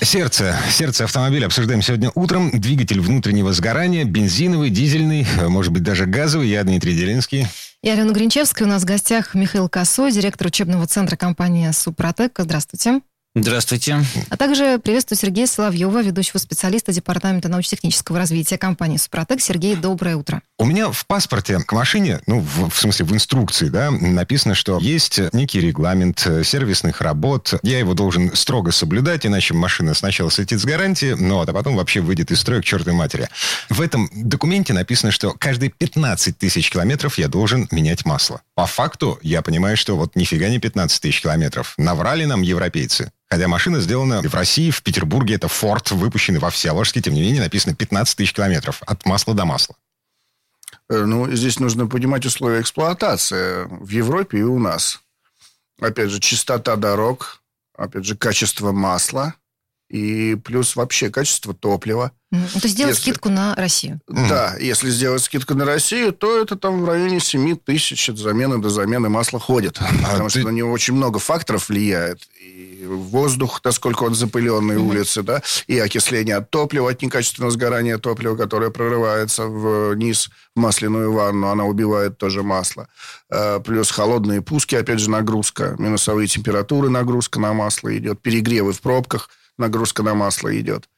Сердце. Сердце автомобиля обсуждаем сегодня утром. Двигатель внутреннего сгорания, бензиновый, дизельный, может быть, даже газовый. Я Дмитрий Делинский. Я Алена Гринчевская. У нас в гостях Михаил Косой, директор учебного центра компании «Супротек». Здравствуйте. Здравствуйте. А также приветствую Сергея Соловьева, ведущего специалиста Департамента научно-технического развития компании «Супротек». Сергей, доброе утро. У меня в паспорте к машине, ну, в, в смысле в инструкции, да, написано, что есть некий регламент э, сервисных работ. Я его должен строго соблюдать, иначе машина сначала слетит с гарантии, ну, а потом вообще выйдет из строя к чертовой матери. В этом документе написано, что каждые 15 тысяч километров я должен менять масло. По факту я понимаю, что вот нифига не 15 тысяч километров. Наврали нам европейцы. Хотя машина сделана в России, в Петербурге, это Форд, выпущенный во Всеволожске, тем не менее написано 15 тысяч километров от масла до масла. Э, ну, здесь нужно понимать условия эксплуатации в Европе и у нас. Опять же, чистота дорог, опять же, качество масла и плюс вообще качество топлива. То есть сделать если, скидку на Россию. Да, если сделать скидку на Россию, то это там в районе 7 тысяч от замены до замены масла ходит. А потому ты... что на него очень много факторов влияет. И воздух, насколько он запыленный, mm. улицы, да, и окисление от топлива, от некачественного сгорания топлива, которое прорывается вниз в масляную ванну, она убивает тоже масло. Э, плюс холодные пуски, опять же, нагрузка, минусовые температуры, нагрузка на масло идет, перегревы в пробках, нагрузка на масло идет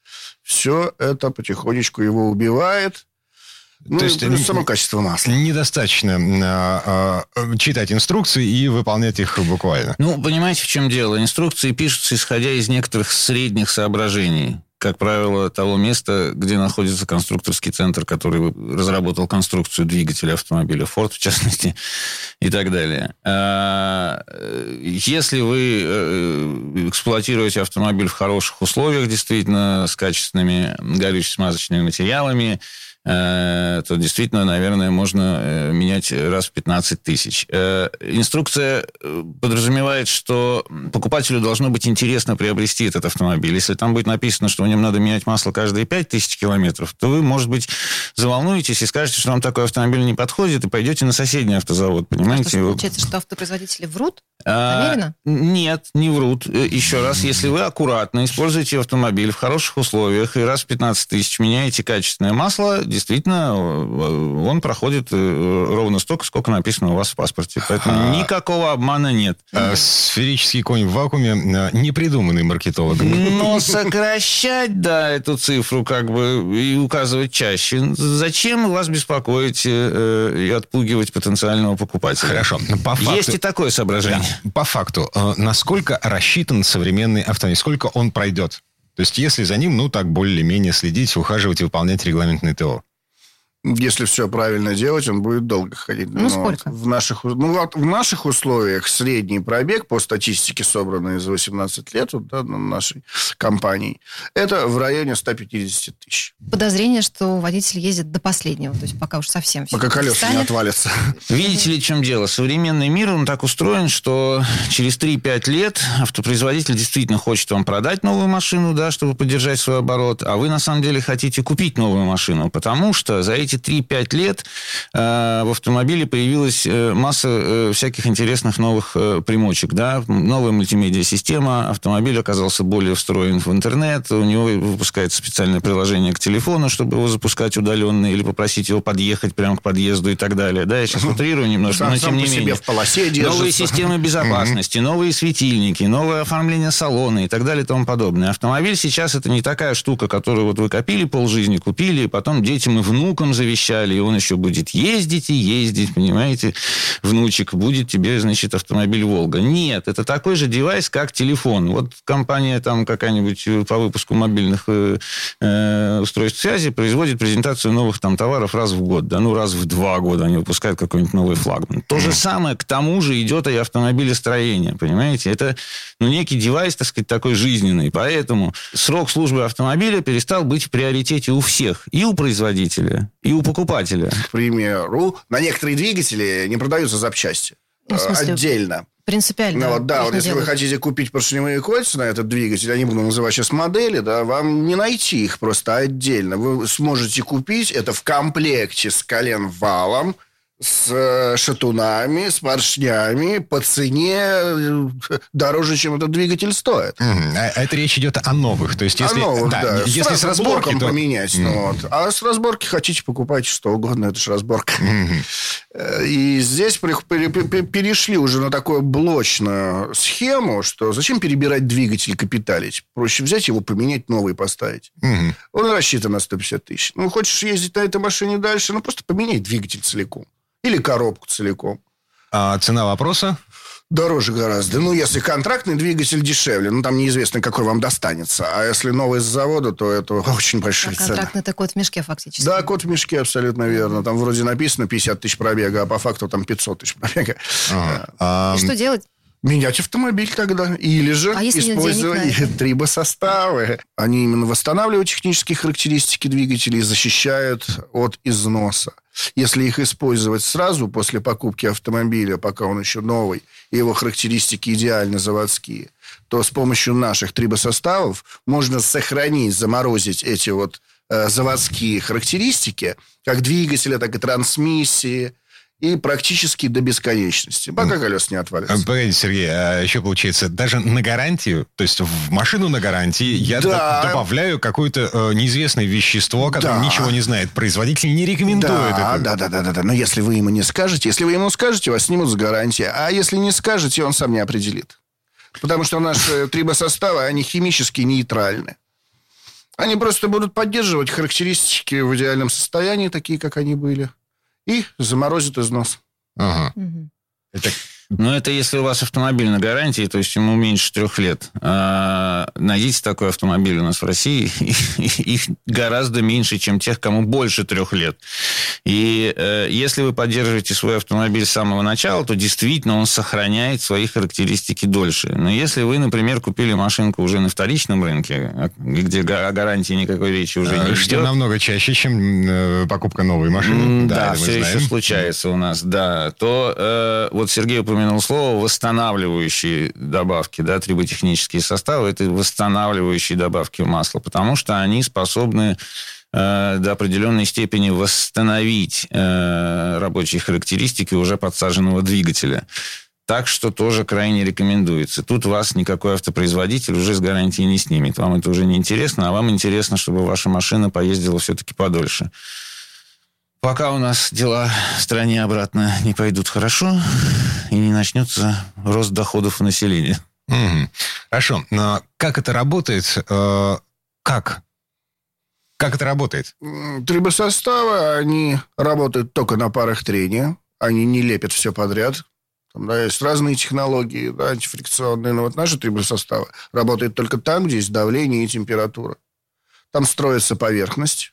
все это потихонечку его убивает. Ну, То есть плюс само качество масла. Недостаточно а, а, читать инструкции и выполнять их буквально. Ну, понимаете, в чем дело? Инструкции пишутся, исходя из некоторых средних соображений как правило, того места, где находится конструкторский центр, который разработал конструкцию двигателя автомобиля Ford, в частности, и так далее. А, если вы э, эксплуатируете автомобиль в хороших условиях, действительно, с качественными горюче-смазочными материалами, Э, то действительно, наверное, можно э, менять раз в 15 тысяч. Э, инструкция подразумевает, что покупателю должно быть интересно приобрести этот автомобиль. Если там будет написано, что в нем надо менять масло каждые 5 тысяч километров, то вы, может быть, заволнуетесь и скажете, что вам такой автомобиль не подходит, и пойдете на соседний автозавод, понимаете? А что, получается, что автопроизводители врут? Намеренно? А, нет, не врут. Еще раз, если вы аккуратно используете автомобиль в хороших условиях и раз в 15 тысяч меняете качественное масло, действительно, э, он проходит э, ровно столько, сколько написано у вас в паспорте. Поэтому а... никакого обмана нет. А сферический конь в вакууме э, не придуманный маркетологом. Но сокращать, да, эту цифру как бы и указывать чаще. Зачем вас беспокоить и отпугивать потенциального покупателя? Хорошо. По факту... Есть и такое соображение. Да. По факту, насколько рассчитан современный автомобиль? Сколько он пройдет? То есть, если за ним, ну, так более-менее следить, ухаживать и выполнять регламентный ТО. Если все правильно делать, он будет долго ходить. Ну, Но сколько? В наших, ну, вот в наших условиях средний пробег по статистике, собранной за 18 лет вот, да, на нашей компании, это в районе 150 тысяч. Подозрение, что водитель ездит до последнего, то есть пока уж совсем все Пока колеса станет. не отвалятся. Видите ли, в чем дело? Современный мир, он так устроен, что через 3-5 лет автопроизводитель действительно хочет вам продать новую машину, да, чтобы поддержать свой оборот, а вы на самом деле хотите купить новую машину, потому что за эти 3-5 лет э, в автомобиле появилась э, масса э, всяких интересных новых примочек. Да? Новая мультимедиа-система, автомобиль оказался более встроен в интернет, у него выпускается специальное приложение к телефону, чтобы его запускать удаленно или попросить его подъехать прямо к подъезду и так далее. Да, я сейчас утрирую немножко, сам, но тем не менее. в полосе держится. Новые системы безопасности, новые светильники, новое оформление салона и так далее и тому подобное. Автомобиль сейчас это не такая штука, которую вот вы копили полжизни, купили, и потом детям и внукам завещали, и он еще будет ездить и ездить, понимаете, внучек, будет тебе, значит, автомобиль «Волга». Нет, это такой же девайс, как телефон. Вот компания там какая-нибудь э, по выпуску мобильных э, э, устройств связи производит презентацию новых там товаров раз в год, да, ну, раз в два года они выпускают какой-нибудь новый флагман. То же самое к тому же идет и автомобилестроение, понимаете? Это, ну, некий девайс, так сказать, такой жизненный. Поэтому срок службы автомобиля перестал быть в приоритете у всех. И у производителя, И у покупателя. К примеру, на некоторые двигатели не продаются запчасти. Ну, в смысле, Отдельно. Принципиально. Ну, вот, да, вот если вы делают. хотите купить поршневые кольца на этот двигатель, я не буду называть сейчас модели, да, вам не найти их просто отдельно. Вы сможете купить это в комплекте с колен-валом, с э, шатунами, с поршнями по цене э, дороже, чем этот двигатель стоит. Мгм. А это речь идет о новых. То есть, если, а новых, да, да, если с Сразу разборки, блоком то... поменять. ну Мгм. вот. А с разборки хотите, покупайте что угодно, это же разборка. Э, И здесь перешли уже на такую блочную схему, что зачем перебирать двигатель, капиталить? Проще взять его, поменять, новый поставить. Мгм. Он рассчитан на 150 тысяч. Ну, хочешь ездить на этой машине дальше, ну, просто поменяй двигатель целиком. Или коробку целиком. А цена вопроса? Дороже гораздо. Ну, если контрактный двигатель дешевле, ну, там неизвестно, какой вам достанется. А если новый с завода, то это очень А большая цена. контрактный такой вот в мешке фактически. Да, кот в мешке, абсолютно верно. Там вроде написано 50 тысяч пробега, а по факту там 500 тысяч пробега. Ага. А, И что делать? Менять автомобиль тогда. Или же А использовать трибосоставы. Они именно восстанавливают технические характеристики двигателей и защищают от износа. Если их использовать сразу после покупки автомобиля, пока он еще новый, и его характеристики идеально заводские, то с помощью наших трибосоставов можно сохранить, заморозить эти вот э, заводские характеристики, как двигателя, так и трансмиссии, и практически до бесконечности, пока колес не отвалятся. а, Погодите, Сергей, а еще получается, даже на гарантию, то есть в машину на гарантии я Да. добавляю какое-то э, неизвестное вещество, которое Да. ничего не знает. Производитель не рекомендует Да, это. да, да, да, да, да. Но если вы ему не скажете, если вы ему скажете, вас снимут с гарантии. А если не скажете, он сам не определит. Потому что наши трибосоставы, они химически нейтральны. Они просто будут поддерживать характеристики в идеальном состоянии, такие, как они были. И заморозят износ. Ага. Мгм. Это Но это если у вас автомобиль на гарантии, то есть ему меньше трех лет. А, найдите такой автомобиль у нас в России, их гораздо меньше, чем тех, кому больше трех лет. И э, если вы поддерживаете свой автомобиль с самого начала, то действительно он сохраняет свои характеристики дольше. Но если вы, например, купили машинку уже на вторичном рынке, а, где о гарантии никакой речи уже не э, что идет, намного чаще, чем э, покупка новой машины. Да, мы все еще случается у нас, да. То э, вот Сергей упомянул слово восстанавливающие добавки, да, триботехнические составы, это восстанавливающие добавки в масло, потому что они способны э, до определенной степени восстановить э, рабочие характеристики уже подсаженного двигателя. Так что тоже крайне рекомендуется. Тут вас никакой автопроизводитель уже с гарантией не снимет. Вам это уже не интересно, а вам интересно, чтобы ваша машина поездила все-таки подольше. Пока у нас дела в стране обратно не пойдут хорошо и не начнется рост доходов населения. Мгм. Хорошо. Но как это работает? Э, Как? Как это работает? Трибосоставы, они работают только на парах трения. Они не лепят все подряд. Там, да, есть разные технологии, да, антифрикционные. Но вот наши трибосоставы работают только там, где есть давление и температура. Там строится поверхность.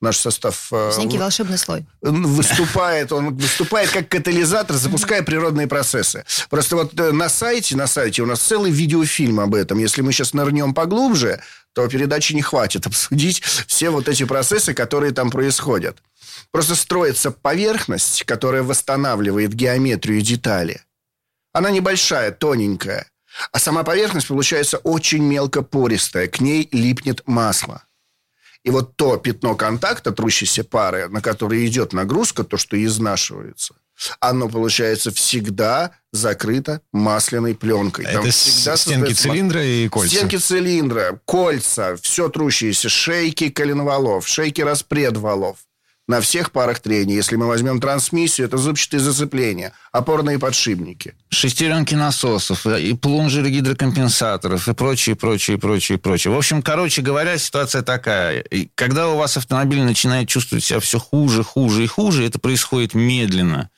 Наш состав э, То есть некий волшебный слой. выступает, он выступает как катализатор, запуская природные процессы. Просто вот э, на сайте, на сайте у нас целый видеофильм об этом. Если мы сейчас нырнем поглубже, то передачи не хватит обсудить все вот эти процессы, которые там происходят. Просто строится поверхность, которая восстанавливает геометрию детали. Она небольшая, тоненькая. А сама поверхность получается очень мелкопористая. К ней липнет масло. И вот то пятно контакта трущейся пары, на которое идет нагрузка, то, что изнашивается, оно, получается, всегда закрыто масляной пленкой. Там это всегда с- стенки цилиндра и кольца. Стенки цилиндра, кольца, все трущиеся, шейки коленвалов, шейки распредвалов. На всех парах трения. Если мы возьмем трансмиссию, это зубчатые зацепления, опорные подшипники. Шестеренки насосов, и плунжеры гидрокомпенсаторов, и прочее, прочее, прочее, прочее. В общем, короче говоря, ситуация такая. И Когда у вас автомобиль начинает чувствовать себя все хуже, хуже и хуже, это происходит медленно,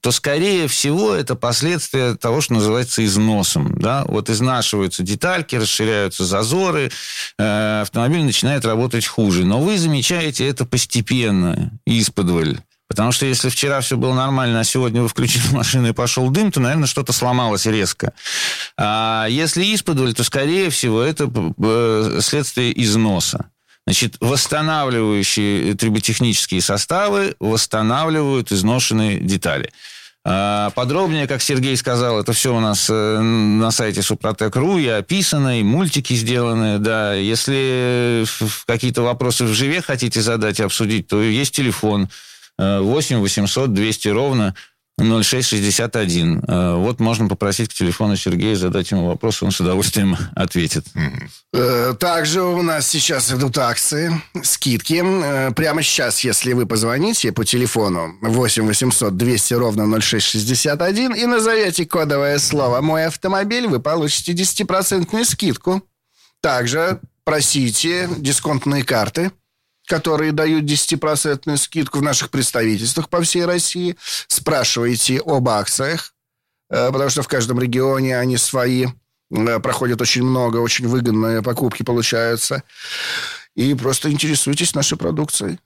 то, скорее всего, это последствия того, что называется износом. Да? Вот изнашиваются детальки, расширяются зазоры, э, автомобиль начинает работать хуже. Но вы замечаете это постепенно, исподволь. Потому что если вчера все было нормально, а сегодня вы включили машину и пошел дым, то, наверное, что-то сломалось резко. А если исподволь, то, скорее всего, это э, следствие износа. Значит, восстанавливающие триботехнические составы восстанавливают изношенные детали. А, подробнее, как Сергей сказал, это все у нас э, на сайте Супротек.ру и описано, и мультики сделаны, да. Если какие-то вопросы в живе хотите задать и обсудить, то есть телефон 8 800 200 ровно 0661. Э, вот можно попросить к телефону Сергея задать ему вопрос, он с удовольствием ответит. Э, также у нас сейчас идут акции, скидки. Э, прямо сейчас, если вы позвоните по телефону 8 800 200 ровно 0661 и назовете кодовое слово «Мой автомобиль», вы получите 10% скидку. Также просите дисконтные карты – которые дают 10% скидку в наших представительствах по всей России. Спрашивайте об акциях, э, потому что в каждом регионе они свои. Э, проходят очень много, очень выгодные покупки получаются и просто интересуйтесь нашей продукцией.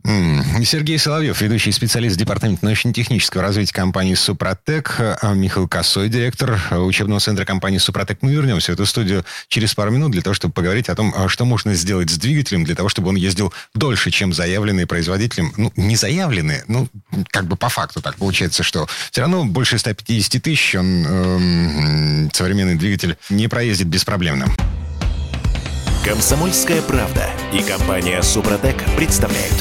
Сергей Соловьев, ведущий специалист Департамента научно-технического развития компании «Супротек», а Михаил Косой, директор учебного центра компании «Супротек». Мы вернемся в эту студию через пару минут для того, чтобы поговорить о том, а что можно сделать с двигателем для того, чтобы он ездил дольше, чем заявленный производителем. Ну, не заявленный, ну, как бы по факту так получается, что все равно больше 150 тысяч он, эм, современный двигатель, не проездит беспроблемно. Комсомольская правда и компания Супротек представляют.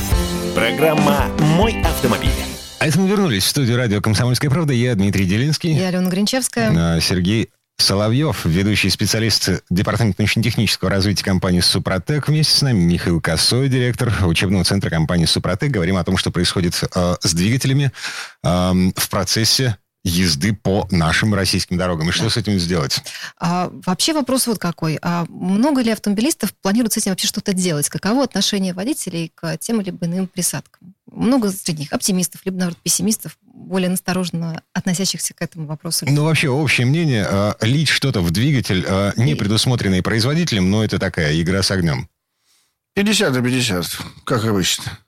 Программа «Мой автомобиль». А это мы вернулись в студию радио «Комсомольская правда». Я Дмитрий Делинский. Я Алена Гринчевская. А, Сергей Соловьев, ведущий специалист Департамента научно-технического развития компании «Супротек». Вместе с нами Михаил Косой, директор учебного центра компании «Супротек». Говорим о том, что происходит э, с двигателями э, в процессе езды по нашим российским дорогам. И что с этим сделать? А, вообще вопрос вот какой. А много ли автомобилистов планируют с этим вообще что-то делать? Каково отношение водителей к тем или иным присадкам? Много среди них оптимистов, либо, наоборот, пессимистов, более настороженно относящихся к этому вопросу. Ну, вообще, общее мнение, э, лить что-то в двигатель, э, не предусмотренный производителем, но это такая игра с огнем. 50 на 50, как обычно.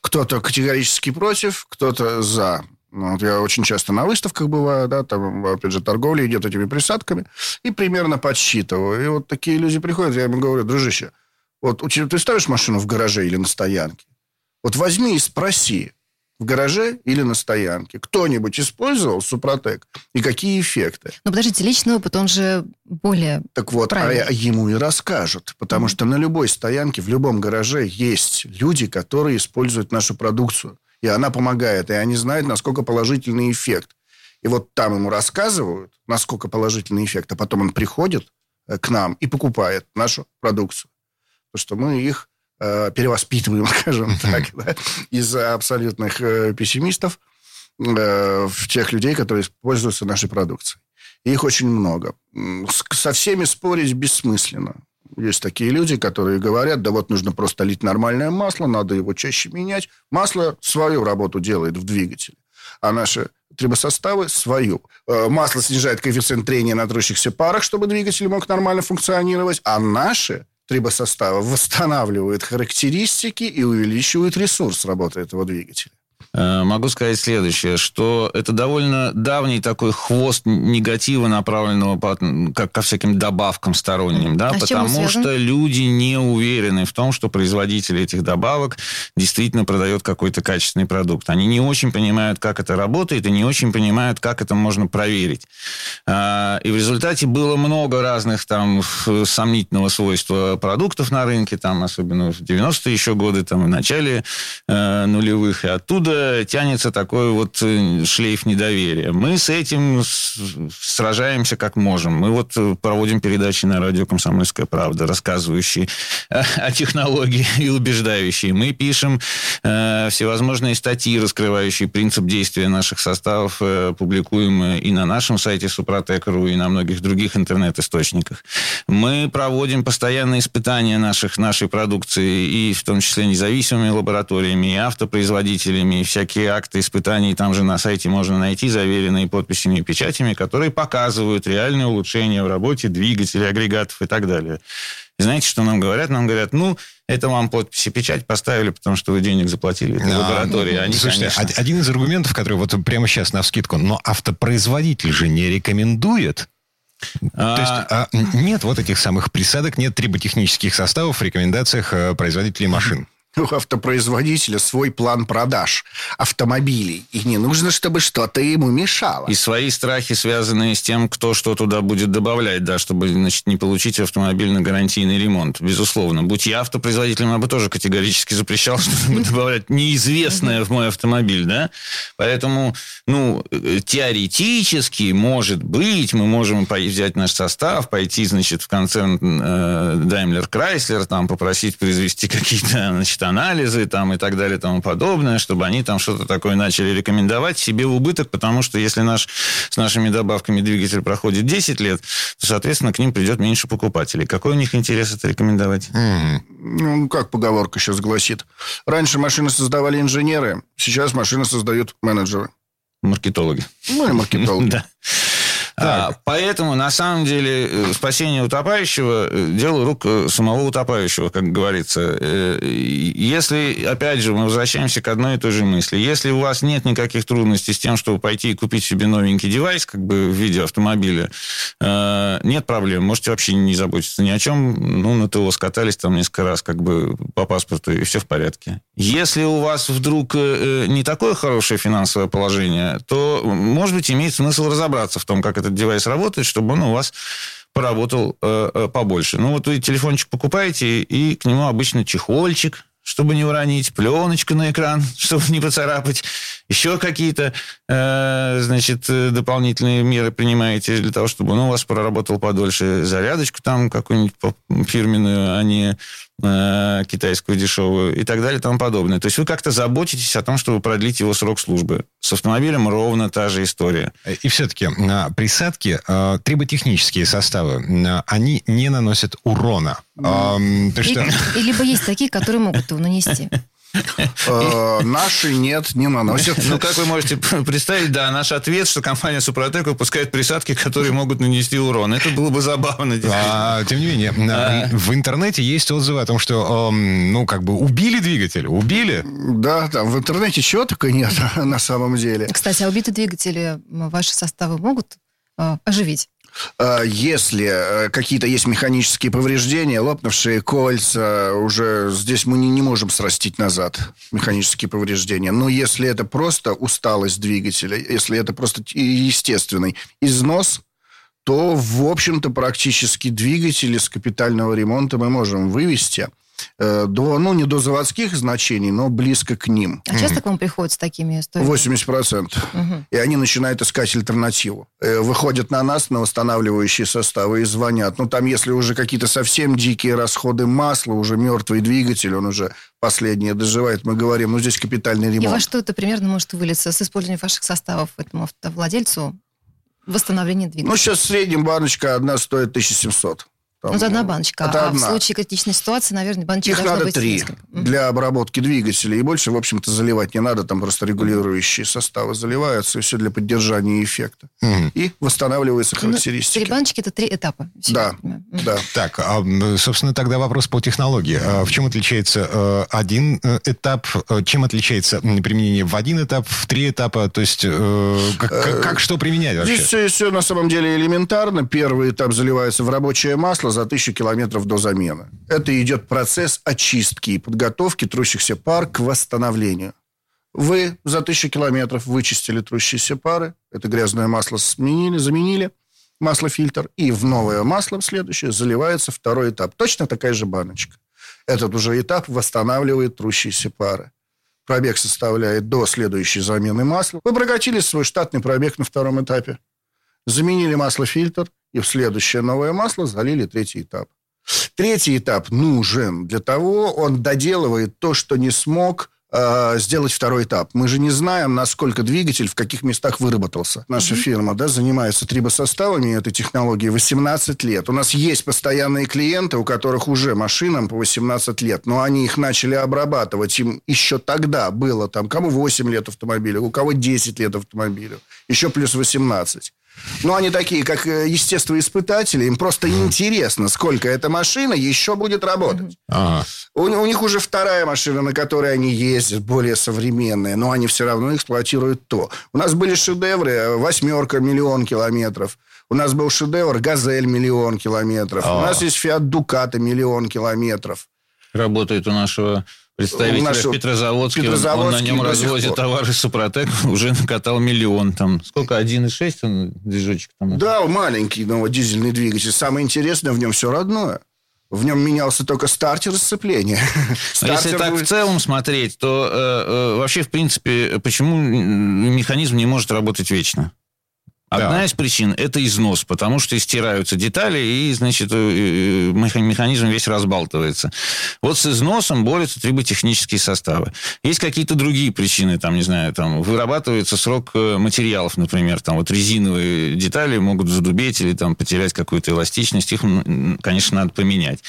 Кто-то категорически против, кто-то за. Ну, вот я очень часто на выставках бываю, да, там, опять же, торговля идет этими присадками, и примерно подсчитываю. И вот такие люди приходят, я ему говорю, дружище, вот ты ставишь машину в гараже или на стоянке? Вот возьми и спроси, в гараже или на стоянке. Кто-нибудь использовал Супротек? И какие эффекты? Но подождите, личный опыт, он же более Так вот, а ему и расскажут. Потому mm-hmm. что на любой стоянке, в любом гараже есть люди, которые используют нашу продукцию и она помогает, и они знают, насколько положительный эффект. И вот там ему рассказывают, насколько положительный эффект, а потом он приходит э, к нам и покупает нашу продукцию. Потому что мы их э, перевоспитываем, скажем так, да, из абсолютных э, пессимистов э, в тех людей, которые пользуются нашей продукцией. Их очень много. Со всеми спорить бессмысленно. Есть такие люди, которые говорят, да вот нужно просто лить нормальное масло, надо его чаще менять. Масло свою работу делает в двигателе, а наши трибосоставы свою. Э, масло снижает коэффициент трения на трущихся парах, чтобы двигатель мог нормально функционировать, а наши трибосоставы восстанавливают характеристики и увеличивают ресурс работы этого двигателя. Э, могу сказать следующее, что это довольно давний такой хвост негатива, направленного по, как ко всяким добавкам сторонним, да, а потому что люди не уверены в том, что производитель этих добавок действительно продает какой-то качественный продукт. Они не очень понимают, как это работает, и не очень понимают, как это можно проверить. А, и в результате было много разных там сомнительного свойства продуктов на рынке, там, особенно в 90-е еще годы, там, в начале э, нулевых, и оттуда тянется такой вот э, шлейф недоверия. Мы с этим сражаемся как можем. Мы вот э, проводим передачи на радио «Комсомольская правда», рассказывающие о технологии и убеждающие. Мы пишем э, всевозможные статьи, раскрывающие принцип действия наших составов, э, публикуем и на нашем сайте Супротек.ру, и на многих других интернет-источниках. Мы проводим постоянные испытания наших, нашей продукции, и в том числе независимыми лабораториями, и автопроизводителями, и всякие акты испытаний там же на сайте можно найти, заверенные подписями и печатями, которые показывают реальные улучшения в работе двигателей, агрегатов и так далее. И знаете, что нам говорят? Нам говорят, ну, это вам подписи печать поставили, потому что вы денег заплатили этой а, лаборатории. Они, слушайте, конечно... один из аргументов, который вот прямо сейчас на вскидку, но автопроизводитель же не рекомендует То есть а, нет вот этих самых присадок, нет триботехнических составов в рекомендациях э, производителей машин у автопроизводителя свой план продаж автомобилей. И не нужно, чтобы что-то ему мешало. И свои страхи, связанные с тем, кто что туда будет добавлять, да, чтобы, значит, не получить автомобиль на гарантийный ремонт. Безусловно. Будь я автопроизводителем, я бы тоже категорически запрещал что-нибудь добавлять неизвестное в мой автомобиль, да. Поэтому, ну, теоретически, может быть, мы можем взять наш состав, пойти, значит, в концерн э, Daimler Chrysler, там, попросить произвести какие-то, значит, анализы там и так далее и тому подобное, чтобы они там что-то такое начали рекомендовать себе в убыток, потому что если наш, с нашими добавками двигатель проходит 10 лет, то, соответственно, к ним придет меньше покупателей. Какой у них интерес это рекомендовать? Mm. Ну, как поговорка сейчас гласит. Раньше машины создавали инженеры, сейчас машины создают менеджеры. Маркетологи. Ну, и маркетологи. Да. А, поэтому, на самом деле, э, спасение утопающего э, – дело рук э, самого утопающего, как говорится. Если, опять же, мы возвращаемся к одной и той же мысли. Если у вас нет никаких трудностей с тем, чтобы пойти и купить себе новенький девайс, как бы в виде автомобиля, нет проблем. Можете вообще не заботиться ни о чем. Ну, на ТО скатались там несколько раз, как бы по паспорту, и все в порядке. Если у вас вдруг не такое хорошее финансовое положение, то, может быть, имеет смысл разобраться в том, как это этот девайс работает, чтобы он у вас поработал э, э, побольше. Ну, вот вы телефончик покупаете, и к нему обычно чехольчик, чтобы не уронить, пленочку на экран, чтобы не поцарапать, еще какие-то, э, значит, дополнительные меры принимаете для того, чтобы он у вас проработал подольше, зарядочку там какую-нибудь фирменную, а не э, китайскую дешевую и так далее и тому подобное. То есть вы как-то заботитесь о том, чтобы продлить его срок службы. С автомобилем ровно та же история. И все-таки а, присадки, а, триботехнические составы, они не наносят урона. Mm. Что... и, либо есть такие, которые могут его нанести. Э, наши нет, не наносят. Ну, как вы можете представить, да, наш ответ, что компания Супротек выпускает присадки, которые могут нанести урон. Это было бы забавно. А, тем не менее, а. в интернете есть отзывы о том, что, ну, как бы убили двигатель, убили. Да, там в интернете чего только нет на самом деле. Кстати, а убитые двигатели ваши составы могут э, оживить? А, если э, какие-то есть механические повреждения, лопнувшие кольца, уже здесь мы не, не можем срастить назад механические повреждения. Но если это просто усталость двигателя, если это просто естественный износ, то, в общем-то, практически двигатели с капитального ремонта мы можем вывести – Э, до, ну, не до заводских значений, но близко к ним. А часто к вам приходят с такими историями? 80%. Угу. И они начинают искать альтернативу. Э, выходят на нас, на восстанавливающие составы, и звонят. Ну, там, если уже какие-то совсем дикие расходы масла, уже мертвый двигатель, он уже последнее доживает, мы говорим, ну, здесь капитальный ремонт. И во что это примерно может вылиться с использованием ваших составов этому автовладельцу? Восстановление двигателя. Ну, сейчас в среднем баночка одна стоит 1700. Там, ну, это одна баночка. Это а одна. в случае критичной ситуации, наверное, баночек Их надо быть три несколько. для обработки двигателя. И больше, в общем-то, заливать не надо. Там просто регулирующие составы заливаются, и все для поддержания эффекта. Угу. И восстанавливаются ну, характеристики. Ну, три баночки – это три этапа. Да, да. Так, а, собственно, тогда вопрос по технологии. А в чем отличается э, один э, этап? Э, чем отличается применение в один этап, в три этапа? То есть, как, как, как что применять вообще? Здесь все, все на самом деле элементарно. Первый этап заливается в рабочее масло, за тысячу километров до замены. Это идет процесс очистки и подготовки трущихся пар к восстановлению. Вы за тысячу километров вычистили трущиеся пары, это грязное масло сменили, заменили, масло-фильтр, и в новое масло, следующее, заливается второй этап. Точно такая же баночка. Этот уже этап восстанавливает трущиеся пары. Пробег составляет до следующей замены масла. Вы прокатили свой штатный пробег на втором этапе. Заменили масло-фильтр, и в следующее новое масло залили третий этап. Третий этап нужен для того, он доделывает то, что не смог э, сделать второй этап. Мы же не знаем, насколько двигатель в каких местах выработался. Наша mm-hmm. фирма да, занимается трибосоставами этой технологии 18 лет. У нас есть постоянные клиенты, у которых уже машинам по 18 лет, но они их начали обрабатывать. Им еще тогда было там, кому 8 лет автомобиля, у кого 10 лет автомобиля, еще плюс 18. Но они такие, как э, естествоиспытатели, им просто интересно, сколько эта машина еще будет работать. Ага. У, у них уже вторая машина, на которой они ездят, более современная, но они все равно эксплуатируют то. У нас были шедевры, э, восьмерка, миллион километров. У нас был шедевр «Газель» миллион километров. А. У нас есть «Фиат Дуката» миллион километров. Работает у нашего представителя У нашего в Петрозаводске. Он- Он на нем развозит пор. товары Супротек, уже накатал миллион. Там сколько? 1,6 он движочек там? Да, маленький но дизельный двигатель. Самое интересное, в нем все родное. В нем менялся только стартер и сцепление. А если так в целом смотреть, то э, э, вообще, в принципе, почему механизм не может работать вечно? Одна Да. из причин – это износ, потому что стираются детали, и, значит, э, э, меха- механизм весь разбалтывается. Вот с износом борются триботехнические составы. Есть какие-то другие причины, там, не знаю, там, вырабатывается срок э, материалов, например, там, вот резиновые детали могут задубеть или там потерять какую-то эластичность, их, конечно, надо поменять.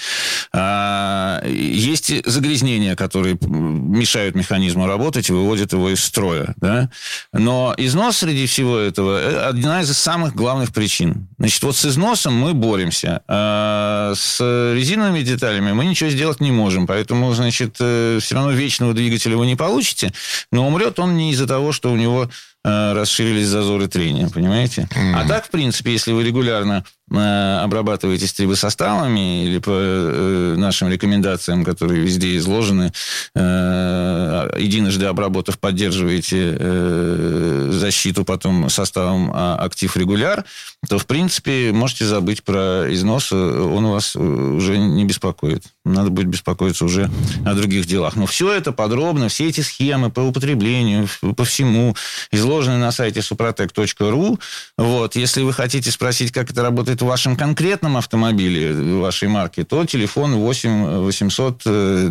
А, Есть загрязнения, которые мешают механизму работать и выводят его из строя. Да? Но износ среди всего этого одна из самых главных причин. Значит, вот с износом мы боремся. А с резиновыми деталями мы ничего сделать не можем. Поэтому, значит, все равно вечного двигателя вы не получите. Но умрет он не из-за того, что у него э, расширились зазоры трения, понимаете? А так, в принципе, если вы регулярно э, обрабатываетесь трибосоставами или по э, нашим рекомендациям, которые везде изложены, э, единожды обработав, поддерживаете э, защиту потом составом а, актив регуляр, то, в принципе, можете забыть про износ, э, он вас э, уже не беспокоит. Надо будет беспокоиться уже о других делах. Но все это подробно, все эти схемы по употреблению, по всему, изложены на сайте suprotec.ru. Вот. Если вы хотите спросить, как это работает в вашем конкретном автомобиле, вашей марки, то телефон 8 800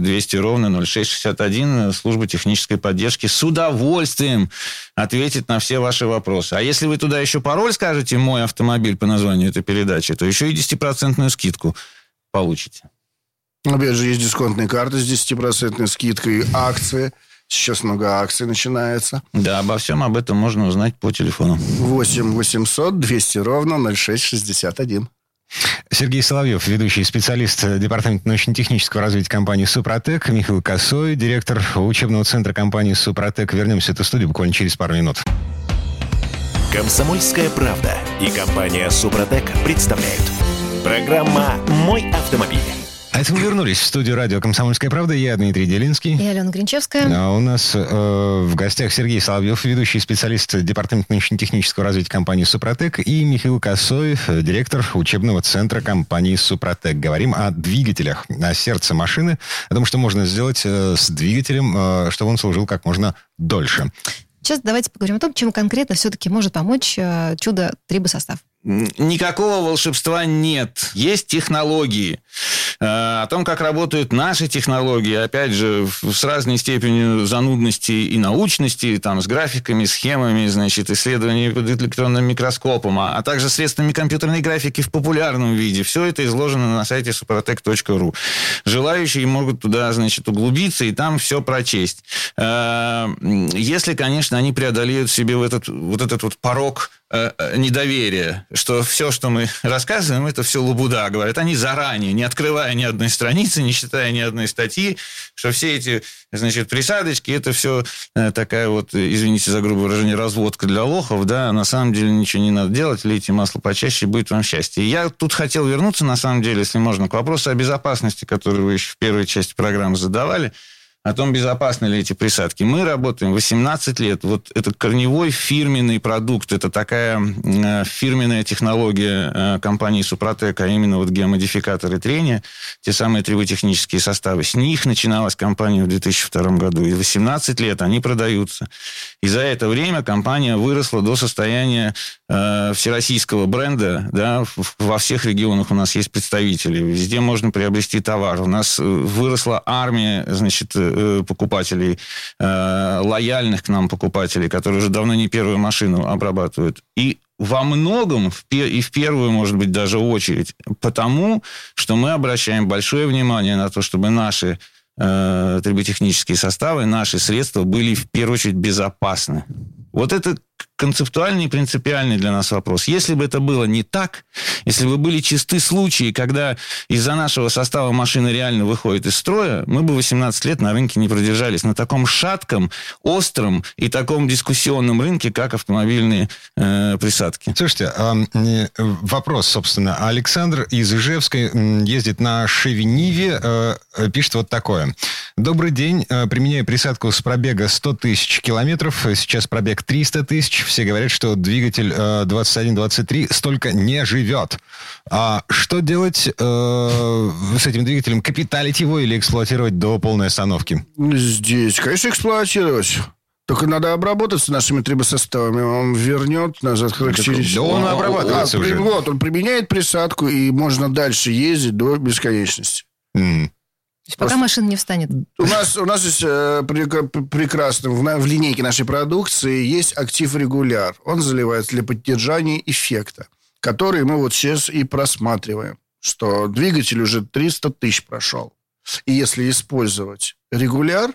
200 ровно 0661, служба технической поддержки с удовольствием ответит на все ваши вопросы. А если вы туда еще пароль скажете «Мой автомобиль» по названию этой передачи, то еще и 10% скидку получите. Опять же, есть дисконтные карты с 10% скидкой, акции. Сейчас много акций начинается. Да, обо всем об этом можно узнать по телефону. 8 800 200 ровно 0661. Сергей Соловьев, ведущий специалист Департамента научно-технического развития компании «Супротек», Михаил Косой, директор учебного центра компании «Супротек». Вернемся в эту студию буквально через пару минут. Комсомольская правда и компания Супротек представляют. Программа «Мой автомобиль». А это мы вернулись в студию радио «Комсомольская правда». Я Дмитрий Делинский. И Алена Гринчевская. А у нас э, в гостях Сергей Соловьев, ведущий специалист Департамента научно-технического развития компании «Супротек», и Михаил Косой, э, директор учебного центра компании «Супротек». Говорим о двигателях, о сердце машины, о том, что можно сделать э, с двигателем, э, чтобы он служил как можно дольше. Сейчас давайте поговорим о том, чем конкретно все-таки может помочь э, чудо-трибосостав. Никакого волшебства нет. Есть технологии. Э, О том, как работают наши технологии, опять же, с разной степенью занудности и научности, там, с графиками, схемами, значит, исследованиями под электронным микроскопом, а, а также средствами компьютерной графики в популярном виде. Все это изложено на сайте suprotec.ru. Желающие могут туда, значит, углубиться и там все прочесть. Э, Если, конечно, они преодолеют себе вот этот вот, этот вот порог э, э, недоверия, что все, что мы рассказываем, это все лабуда, говорят. Они заранее, не открывая ни одной страницы, не читая ни одной статьи, что все эти, значит, присадочки, это все такая вот, э, извините за грубое выражение, разводка для лохов, да, на самом деле ничего не надо делать, лейте масло почаще, будет вам счастье. Я тут хотел вернуться, на самом деле, если можно, к вопросу о безопасности, который вы еще в первой части программы задавали о том, безопасны ли эти присадки. Мы работаем 18 лет. Вот это корневой фирменный продукт. Это такая э, фирменная технология э, компании Супротек, а именно вот геомодификаторы трения, те самые триботехнические составы. С них начиналась компания в 2002 году. И 18 лет они продаются. И за это время компания выросла до состояния э, всероссийского бренда. Да, во всех регионах у нас есть представители. Везде можно приобрести товар. У нас выросла армия, значит, покупателей, э, лояльных к нам покупателей, которые уже давно не первую машину обрабатывают. И во многом, и в первую, может быть, даже очередь, потому что мы обращаем большое внимание на то, чтобы наши э, триботехнические составы, наши средства были в первую очередь безопасны. Вот это концептуальный и принципиальный для нас вопрос. Если бы это было не так, если бы были чисты случаи, когда из-за нашего состава машины реально выходит из строя, мы бы 18 лет на рынке не продержались. На таком шатком, остром и таком дискуссионном рынке, как автомобильные э, присадки. Слушайте, э, вопрос, собственно. Александр из Ижевска ездит на Шевиниве, э, пишет вот такое. Добрый день. Э, применяю присадку с пробега 100 тысяч километров. Сейчас пробег 300 тысяч. Все говорят, что двигатель 21-23 э, столько не живет. А что делать э, с этим двигателем? Капиталить его или эксплуатировать до полной остановки? Здесь, конечно, эксплуатировать. Только надо обработать с нашими трибосоставами. Он вернет назад характеристики. Да он обрабатывается а, уже. Вот, он применяет присадку, и можно дальше ездить до бесконечности. Mm. То есть пока машина не встанет. У нас, у нас есть э, прекрасно, в, в линейке нашей продукции есть актив регуляр. Он заливается для поддержания эффекта, который мы вот сейчас и просматриваем. Что двигатель уже 300 тысяч прошел. И если использовать регуляр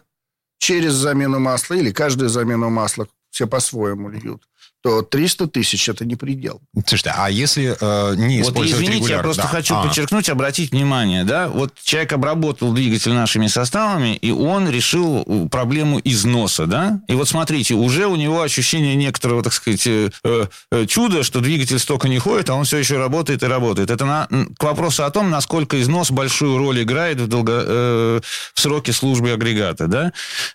через замену масла или каждую замену масла, все по-своему льют, то 300 тысяч это не предел. Слушайте, а если э, не вот извините, регуляр, я просто да. хочу а. подчеркнуть, обратить внимание, да, вот человек обработал двигатель нашими составами, и он решил э, проблему износа, да, и вот смотрите, уже у него ощущение некоторого, так сказать, э, э, чуда, что двигатель столько не ходит, а он все еще работает и работает. Это на, к вопросу о том, насколько износ большую роль играет в, долго, э, в сроке службы агрегата, да.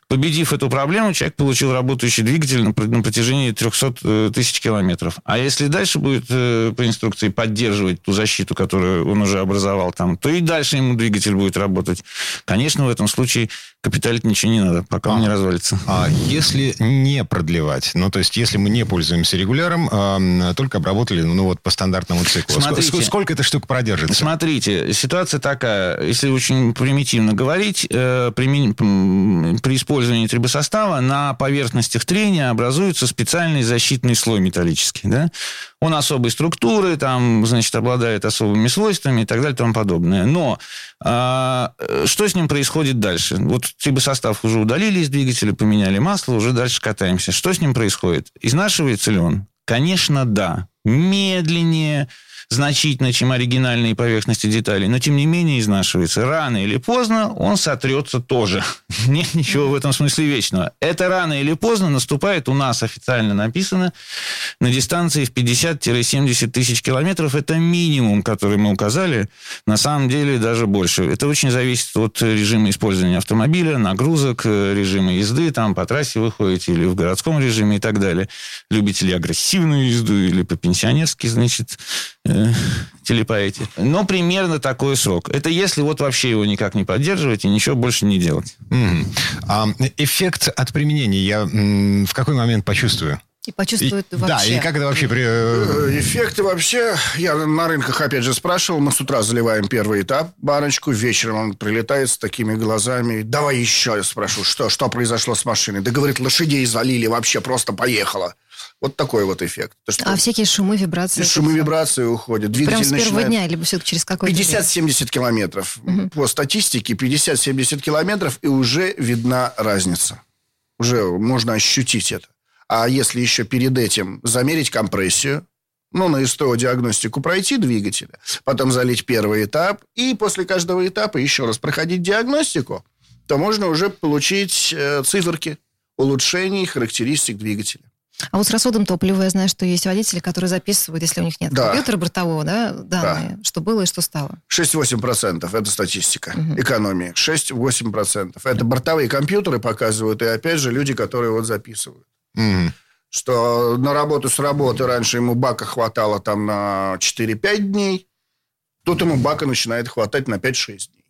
Победив эту проблему, человек получил работающий двигатель на, на протяжении 300 тысяч километров. А если дальше будет э, по инструкции поддерживать ту защиту, которую он уже образовал там, то и дальше ему двигатель будет работать. Конечно, в этом случае капиталить ничего не надо, пока а, он не развалится. А если не продлевать? Ну, то есть, если мы не пользуемся регуляром, а, только обработали, ну, вот по стандартному циклу. Смотрите, сколько, сколько эта штука продержится? Смотрите, ситуация такая, если очень примитивно говорить, э, при, при использовании трибосостава на поверхностях трения образуется специальный защитный слой металлический, да? Он особой структуры, там, значит, обладает особыми свойствами и так далее и тому подобное. Но а, что с ним происходит дальше? Вот трибосостав уже удалили из двигателя, поменяли масло, уже дальше катаемся. Что с ним происходит? Изнашивается ли он? Конечно, да. Медленнее, значительно, чем оригинальные поверхности деталей, но тем не менее изнашивается. Рано или поздно он сотрется тоже. Нет ничего в этом смысле вечного. Это рано или поздно наступает, у нас официально написано, на дистанции в 50-70 тысяч километров. Это минимум, который мы указали. На самом деле даже больше. Это очень зависит от режима использования автомобиля, нагрузок, режима езды. Там по трассе выходите или в городском режиме и так далее. Любите ли агрессивную езду или по-пенсионерски, значит, телепаете. Но примерно такой срок. Это если вот вообще его никак не поддерживать и ничего больше не делать. Mm. А эффект от применения я в какой момент почувствую? И почувствует и, вообще. Да, и как это вообще... При... Э, э, эффекты вообще... Я на рынках, опять же, спрашивал. Мы с утра заливаем первый этап, баночку. Вечером он прилетает с такими глазами. Давай еще, я спрошу, что, что произошло с машиной? Да, говорит, лошадей залили, вообще просто поехала. Вот такой вот эффект. То, что а всякие шумы, вибрации? Шумы, вибрации уходят. Двигатель Прям с первого начинает... дня, либо все-таки через какой-то 50-70 километров. Угу. По статистике 50-70 километров, и уже видна разница. Уже можно ощутить это. А если еще перед этим замерить компрессию, ну, на СТО-диагностику пройти двигателя, потом залить первый этап, и после каждого этапа еще раз проходить диагностику, то можно уже получить э, циферки улучшений характеристик двигателя. А вот с расходом топлива я знаю, что есть водители, которые записывают, если у них нет да. компьютера бортового, да, данные, да. что было и что стало. 6-8% это статистика угу. экономии. 6-8%. Это бортовые компьютеры показывают, и опять же люди, которые вот записывают. Угу. Что на работу с работы раньше ему бака хватало там на 4-5 дней, тут ему бака начинает хватать на 5-6 дней.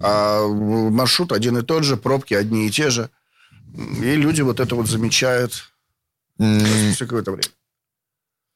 А маршрут один и тот же, пробки одни и те же. И люди вот это вот замечают. Все какое-то время.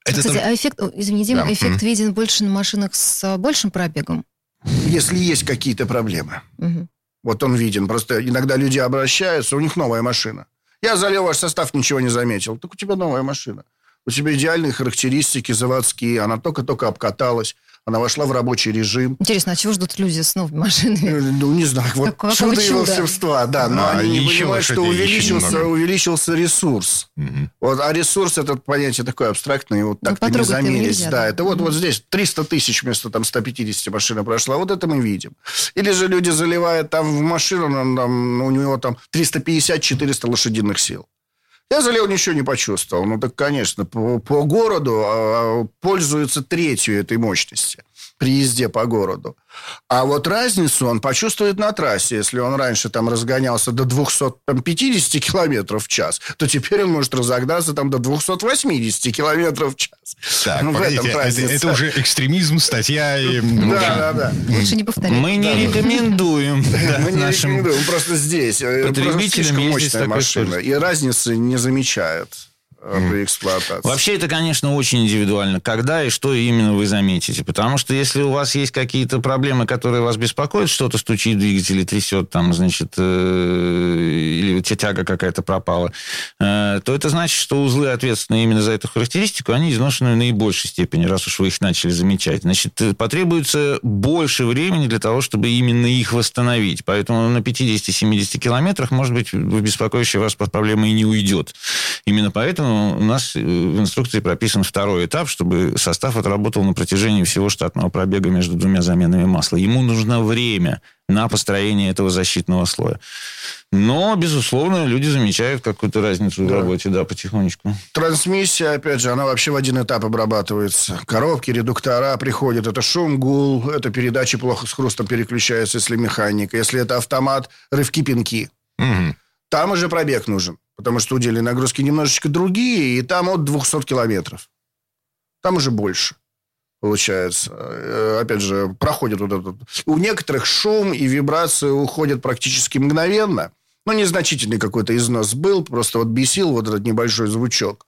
Это Кстати, там... а эффект, извини, Дима, да. эффект виден больше на машинах с большим пробегом? Если есть какие-то проблемы. Mm-hmm. Вот он виден. Просто иногда люди обращаются, у них новая машина. Я залил ваш состав, ничего не заметил. Так у тебя новая машина. У тебя идеальные характеристики заводские, она только-только обкаталась. Она вошла в рабочий режим. Интересно, а чего ждут люди с новыми машинами? Ну, не знаю, вот Какого чудо и чуда? волшебства, да. Но А, они не понимают, что увеличился, увеличился ресурс. Мгм. Вот, а ресурс это понятие такое абстрактное, вот Ну, так-то не замерить. нельзя, да, да. это вот, вот здесь 300 тысяч вместо там 150 машина прошла, вот это мы видим. Или же люди заливают там в машину, ну, там, ну, у него там 350-400 лошадиных сил. Я залил, ничего не почувствовал. Ну, так, конечно, по, по городу а, пользуется третью этой мощности при езде по городу. А вот разницу он почувствует на трассе. Если он раньше там разгонялся до 250 километров в час, то теперь он может разогнаться там до 280 километров в час. Так, Ну, в этом погодите, это, это уже экстремизм, статья. и, в Да, да, да. Лучше не повторять. Мы не рекомендуем да, Мы не нашим рекомендуем, просто здесь. э, просто потребителям слишком мощная машина. И разницы не замечают э, при эксплуатации. Вообще это, конечно, очень индивидуально, когда и что именно вы заметите. Потому что если у вас есть какие-то проблемы, которые вас беспокоят, что-то стучит в двигателе, трясет, там, значит, э, или тяга какая-то пропала, э, то это значит, что узлы, ответственные именно за эту характеристику, они изношены в наибольшей степени, раз уж вы их начали замечать. Значит, э, потребуется больше времени для того, чтобы именно их восстановить. Поэтому на 50-70 километрах, может быть, беспокоящая вас проблема и не уйдет. Именно поэтому у нас э, в инструкции прописан второй этап, чтобы состав отработал на протяжении всего штатного пробега между двумя заменами масла. Ему нужно время на построение этого защитного слоя. Но, безусловно, люди замечают какую-то разницу в Да. работе, да, потихонечку. Трансмиссия, опять же, она вообще в один этап обрабатывается. Коробки, редуктора приходят. Это шум, гул, это передачи плохо с хрустом переключаются, если механика. Если это автомат, рывки-пинки. мгм. Там уже пробег нужен, потому что удельные нагрузки немножечко другие, и там от 200 километров. Там уже больше получается. Э, Опять же, проходит вот этот... У некоторых шум и вибрации уходят практически мгновенно. Ну, незначительный какой-то износ был, просто вот бесил вот этот небольшой звучок.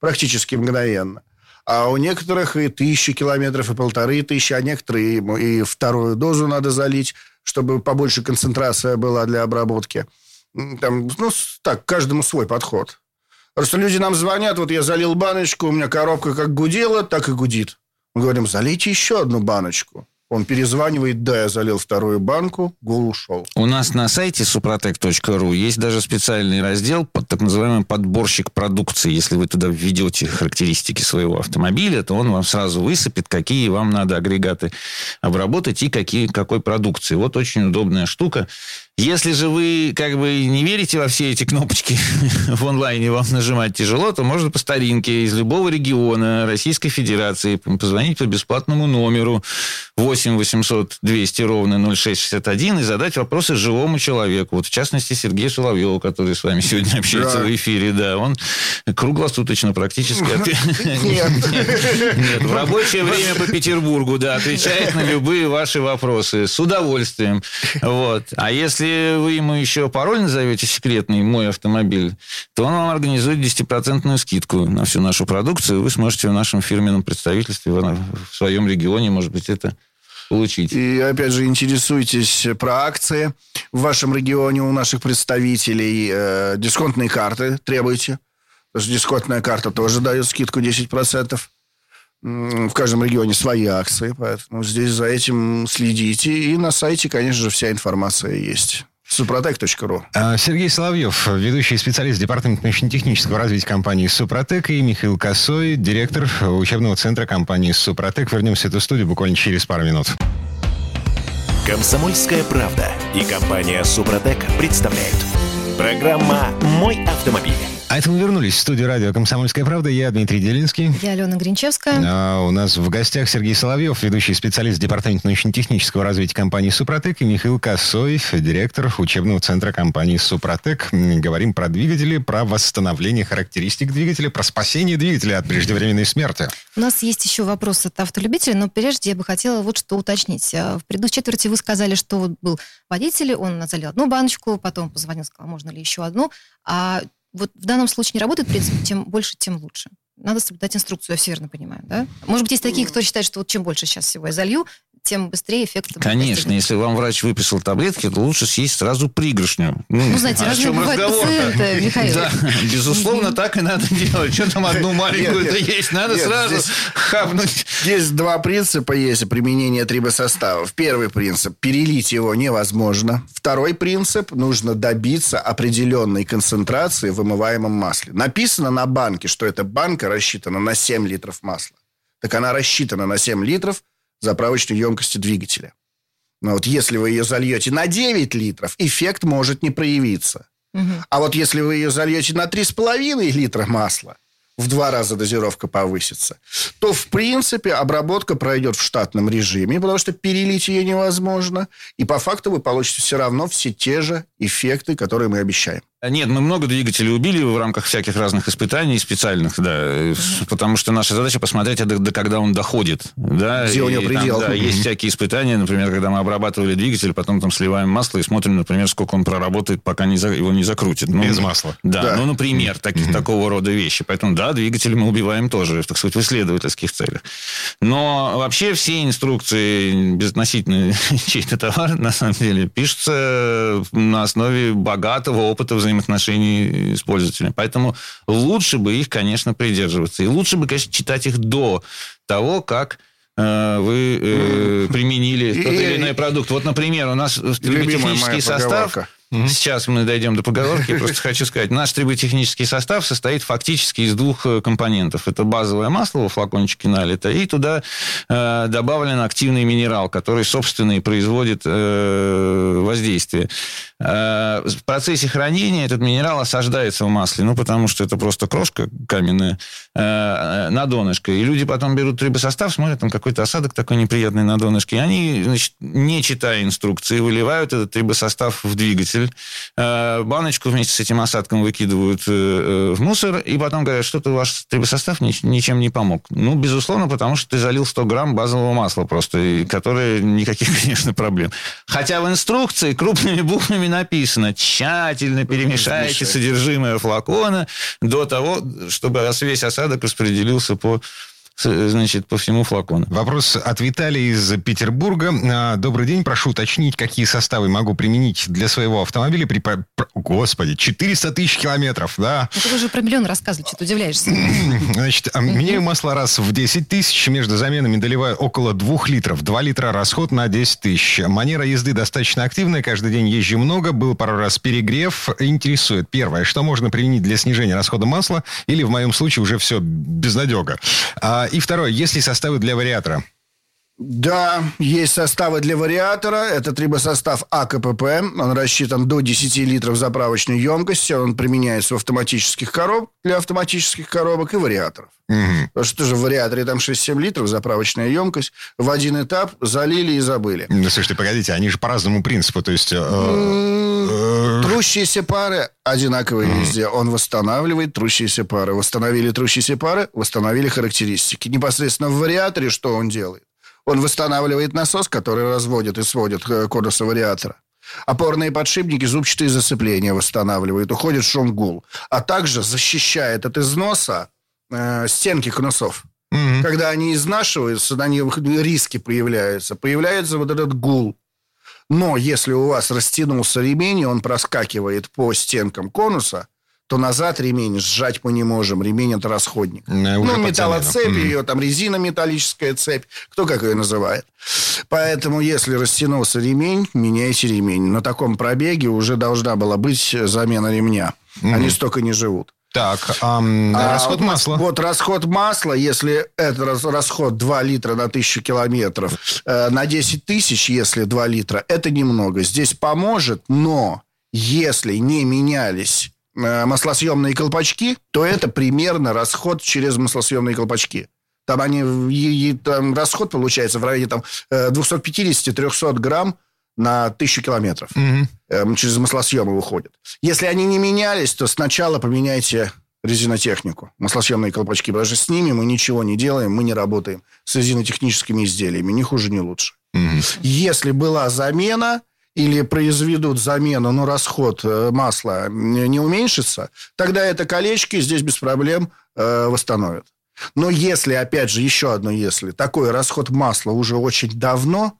Практически мгновенно. А у некоторых и тысячи километров, и полторы тысячи, а некоторые ему и вторую дозу надо залить, чтобы побольше концентрация была для обработки. Там, ну, так, каждому свой подход. Просто люди нам звонят, вот я залил баночку, у меня коробка как гудела, так и гудит. Мы говорим, залейте еще одну баночку. Он перезванивает, да, я залил вторую банку, гул ушел. У нас на сайте suprotec.ru есть даже специальный раздел под так называемый подборщик продукции. Если вы туда введете характеристики своего автомобиля, то он вам сразу высыпет, какие вам надо агрегаты обработать и какие, какой продукции. Вот очень удобная штука. Если же вы как бы не верите во все эти кнопочки в онлайне, вам нажимать тяжело, то можно по старинке из любого региона Российской Федерации позвонить по бесплатному номеру 8 800 200 ровно 0661 и задать вопросы живому человеку. Вот в частности Сергею Соловьеву, который с вами сегодня общается Да. в эфире. Да, он круглосуточно практически... Нет. Нет, в рабочее время по Петербургу, да, отвечает на любые ваши вопросы с удовольствием. Вот. А если вы ему еще пароль назовете секретный «Мой автомобиль», то он вам организует 10% скидку на всю нашу продукцию. Вы сможете в нашем фирменном представительстве в своем регионе, может быть, это получить. И, опять же, интересуйтесь про акции в вашем регионе у наших представителей. Э, дисконтные карты требуйте. Потому что дисконтная карта тоже дает скидку 10%. В каждом регионе свои акции, поэтому здесь за этим следите. И на сайте, конечно же, вся информация есть. suprotec.ru А, Сергей Соловьев, ведущий специалист Департамента научно-технического развития компании «Супротек», и Михаил Косой, директор учебного центра компании «Супротек». Вернемся в эту студию буквально через пару минут. Комсомольская правда и компания Супротек представляют. Программа «Мой автомобиль». А это мы вернулись в студию радио «Комсомольская правда». Я Дмитрий Делинский. Я Алена Гринчевская. А у нас в гостях Сергей Соловьев, ведущий специалист Департамента научно-технического развития компании «Супротек», и Михаил Косой, директор учебного центра компании «Супротек». Говорим про двигатели, про восстановление характеристик двигателя, про спасение двигателя от преждевременной смерти. У нас есть еще вопрос от автолюбителя, но прежде я бы хотела вот что уточнить. А, В предыдущей четверти вы сказали, что был водитель, он залил одну баночку, потом позвонил, сказал, можно ли еще одну. А вот в данном случае не работает принцип «чем больше, тем лучше». Надо соблюдать инструкцию, я все верно понимаю, да? Может быть, есть такие, кто считает, что вот чем больше сейчас всего я залью, тем быстрее эффект. будет Конечно, достигнут. если вам врач выписал таблетки, то лучше съесть сразу пригоршню. Ну, знаете, о разные чем бывают разговор-то? пациенты, Михаил. Да, безусловно, так и надо делать. Что там одну маленькую-то есть? Надо сразу хапнуть. Здесь два принципа есть применения трибосоставов. Первый принцип – перелить его невозможно. Второй принцип – нужно добиться определенной концентрации в вымываемом масле. Написано на банке, что эта банка рассчитана на 7 литров масла. Так она рассчитана на 7 литров заправочной емкости двигателя. Но вот если вы ее зальете на 9 литров, эффект может не проявиться. Мгм. А вот если вы ее зальете на 3,5 литра масла, в два раза дозировка повысится, то, в принципе, обработка пройдет в штатном режиме, потому что перелить ее невозможно. И по факту вы получите все равно все те же эффекты, которые мы обещаем. Нет, мы много двигателей убили в рамках всяких разных испытаний специальных, да, э, потому что наша задача посмотреть, а до, до когда он доходит, да. Где у него там, предел. да, есть всякие испытания, например, когда мы обрабатывали двигатель, потом там сливаем масло и смотрим, например, сколько он проработает, пока не за- его не закрутит. Ну, Без масла. Да, Да. ну, например, таки- такого рода вещи. Поэтому, да, двигатели мы убиваем тоже, так сказать, в исследовательских целях. Но вообще все инструкции безотносительно чей-то товар, на самом деле, пишутся на основе богатого опыта взаимоотношений с пользователем. Поэтому лучше бы их, конечно, придерживаться. И лучше бы, конечно, читать их до того, как э, вы э, применили тот И- или иной продукт. Вот, например, у нас моя состав поговорка. Сейчас мы дойдем до поговорки. Я просто хочу сказать, наш триботехнический состав состоит фактически из двух э, компонентов. Это базовое масло во флакончике налито, и туда э, добавлен активный минерал, который, собственно, и производит э, воздействие. Э, в процессе хранения этот минерал осаждается в масле, ну, потому что это просто крошка каменная э, на донышко. И люди потом берут трибосостав, смотрят, там какой-то осадок такой неприятный на донышке, и они, значит, не читая инструкции, выливают этот трибосостав в двигатель, э, баночку вместе с этим осадком выкидывают э, э, в мусор, и потом говорят, что-то ваш трибосостав ни- ничем не помог. Ну, безусловно, потому что ты залил 100 грамм базового масла просто, и которое никаких, конечно, проблем. Хотя в инструкции крупными буквами написано, тщательно перемешайте Размешать. содержимое флакона до того, чтобы весь осадок распределился по значит, по всему флакону. Вопрос от Виталия из Петербурга. А, Добрый день. Прошу уточнить, какие составы могу применить для своего автомобиля при... Господи, 400 тысяч километров, да? Ну, ты уже про миллион рассказывали, что ты удивляешься. Значит, а, меняю масло раз в 10 тысяч, между заменами доливаю около 2 литров. 2 литра расход на 10 тысяч. Манера езды достаточно активная, каждый день езжу много, был пару раз перегрев. Интересует. Первое, что можно применить для снижения расхода масла, или в моем случае уже все безнадега. А, и второе, есть ли составы для вариатора? Да, есть составы для вариатора. Это трибосостав АКПП. Он рассчитан до 10 литров заправочной емкости. Он применяется в автоматических коробках, для автоматических коробок и вариаторов. Мгм. Потому что тоже в вариаторе там 6-7 литров заправочная емкость. В один этап залили и забыли. Ну, слушайте, погодите, они же по разному принципу, то есть... э, э, Трущиеся пары одинаковые везде. Он восстанавливает трущиеся пары. Восстановили трущиеся пары, восстановили характеристики. Непосредственно в вариаторе что он делает? Он восстанавливает насос, который разводит и сводит э, конусы вариатора. Опорные подшипники, зубчатые зацепления восстанавливает, уходит шум гул. А также защищает от износа э, стенки конусов. мгм. Когда они изнашиваются, на них риски появляются. Появляется вот этот гул. Но если у вас растянулся ремень, и он проскакивает по стенкам конуса, то назад ремень сжать мы не можем. Ремень – это расходник. Э, ну, под металлоцепь, ее там резина металлическая цепь, кто как ее называет. Поэтому, если растянулся ремень, меняйте ремень. На таком пробеге уже должна была быть замена ремня. Они столько не живут. Так, ам, А расход масла. Вот расход масла, если это рас- расход 2 литра на тысячу километров, э, на 10 тысяч, если 2 литра, это немного. Здесь поможет, но если не менялись маслосъемные колпачки, то это примерно расход через маслосъемные колпачки. Там, они, и- и там расход получается в районе там, э, 250-300 грамм на тысячу километров Мгм. эм, через маслосъемы выходят. Если они не менялись, то сначала поменяйте резинотехнику, маслосъемные колпачки. Потому что с ними мы ничего не делаем, мы не работаем с резинотехническими изделиями. Ни хуже, ни лучше. Мгм. Если была замена или произведут замену, но расход э, масла не уменьшится, тогда это колечки здесь без проблем э, восстановят. Но если, опять же, еще одно если, такой расход масла уже очень давно,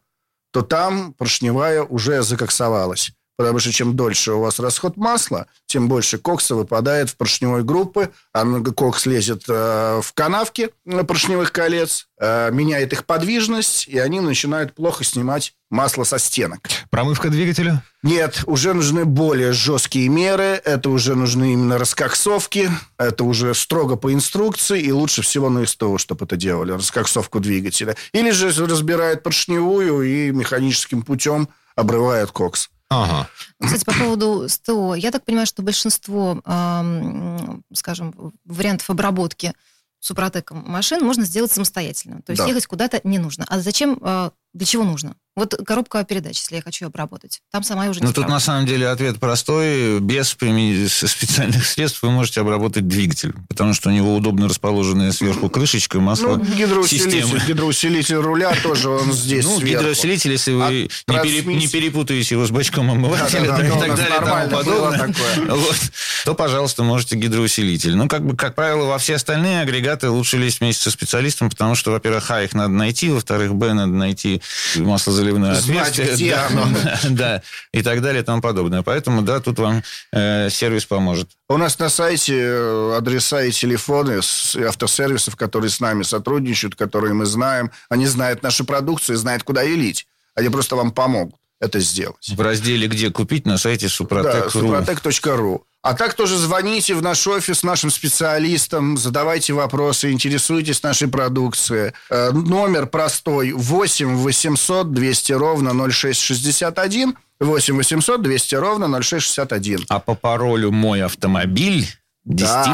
то там поршневая уже закоксовалась. Потому что чем дольше у вас расход масла, тем больше кокса выпадает в поршневой группы, а кокс лезет э, в канавки поршневых колец, меняет их подвижность, и они начинают плохо снимать масло со стенок. Промывка двигателя? Нет, уже нужны более жесткие меры, это уже нужны именно раскоксовки, это уже строго по инструкции, и лучше всего на СТО, чтобы это делали, раскоксовку двигателя. Или же разбирают поршневую и механическим путем обрывают кокс. Ага. Кстати, по поводу СТО. Я так понимаю, что большинство, эм, скажем, вариантов обработки супротеком машин можно сделать самостоятельно. То есть Да. ехать куда-то не нужно. А зачем, э, для чего нужно? Вот коробка передач, если я хочу ее обработать. Там сама я уже не Ну, тут на самом деле ответ простой. Без специальных средств вы можете обработать двигатель, потому что у него удобно расположенная сверху крышечка, масло Ну, гидроусилитель, гидроусилитель руля тоже он здесь Ну, сверху. гидроусилитель, если вы А не, пере- трансмиссия- не перепутаете его с бачком омывателя Да-да-да, да, и у так далее и тому подобное, вот, то, пожалуйста, можете гидроусилитель. Ну, как бы, как правило, во все остальные агрегаты лучше лезть вместе со специалистом, потому что, во-первых, а, их надо найти, во-вторых, б, надо найти маслозаливное Знать, отверстие. где да, оно. да, и так далее и тому подобное. Поэтому, да, тут вам э, сервис поможет. У нас на сайте э, адреса и телефоны с автосервисов, которые с нами сотрудничают, которые мы знаем. Они знают нашу продукцию, знают, куда ее лить. Они просто вам помогут это сделать. В разделе «Где купить» на сайте Да, Супротек.ру. супротек.ру. А так тоже звоните в наш офис нашим специалистам, задавайте вопросы, интересуйтесь нашей продукцией. Э, Номер простой 8 800 200 ровно 0661. 8 800 200 ровно 0661. А по паролю «Мой автомобиль» Да.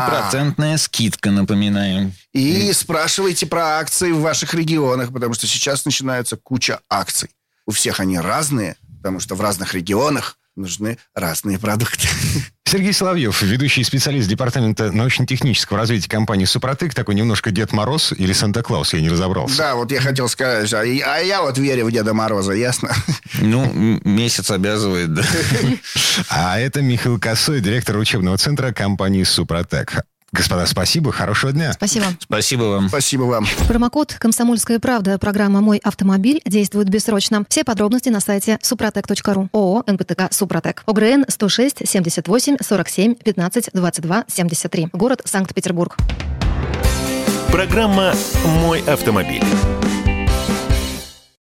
10% скидка, напоминаем. И спрашивайте про акции в ваших регионах, потому что сейчас начинается куча акций. У всех они разные, потому что в разных регионах нужны разные продукты. Сергей Соловьев, ведущий специалист Департамента научно-технического развития компании «Супротек», такой немножко Дед Мороз или Санта-Клаус, я не разобрался. Да, вот я хотел сказать, а я, а я вот верю в Деда Мороза, ясно? Ну, месяц обязывает, да. А это Михаил Косой, директор учебного центра компании «Супротек». Господа, спасибо, хорошего дня. Спасибо. Спасибо вам. Спасибо вам. Промокод «Комсомольская правда» программа «Мой автомобиль» действует бессрочно. Все подробности на сайте супротек.ру. ООО «НПТК Супротек». ОГРН 106 78 47 15 22 73. Город Санкт-Петербург. Программа «Мой автомобиль».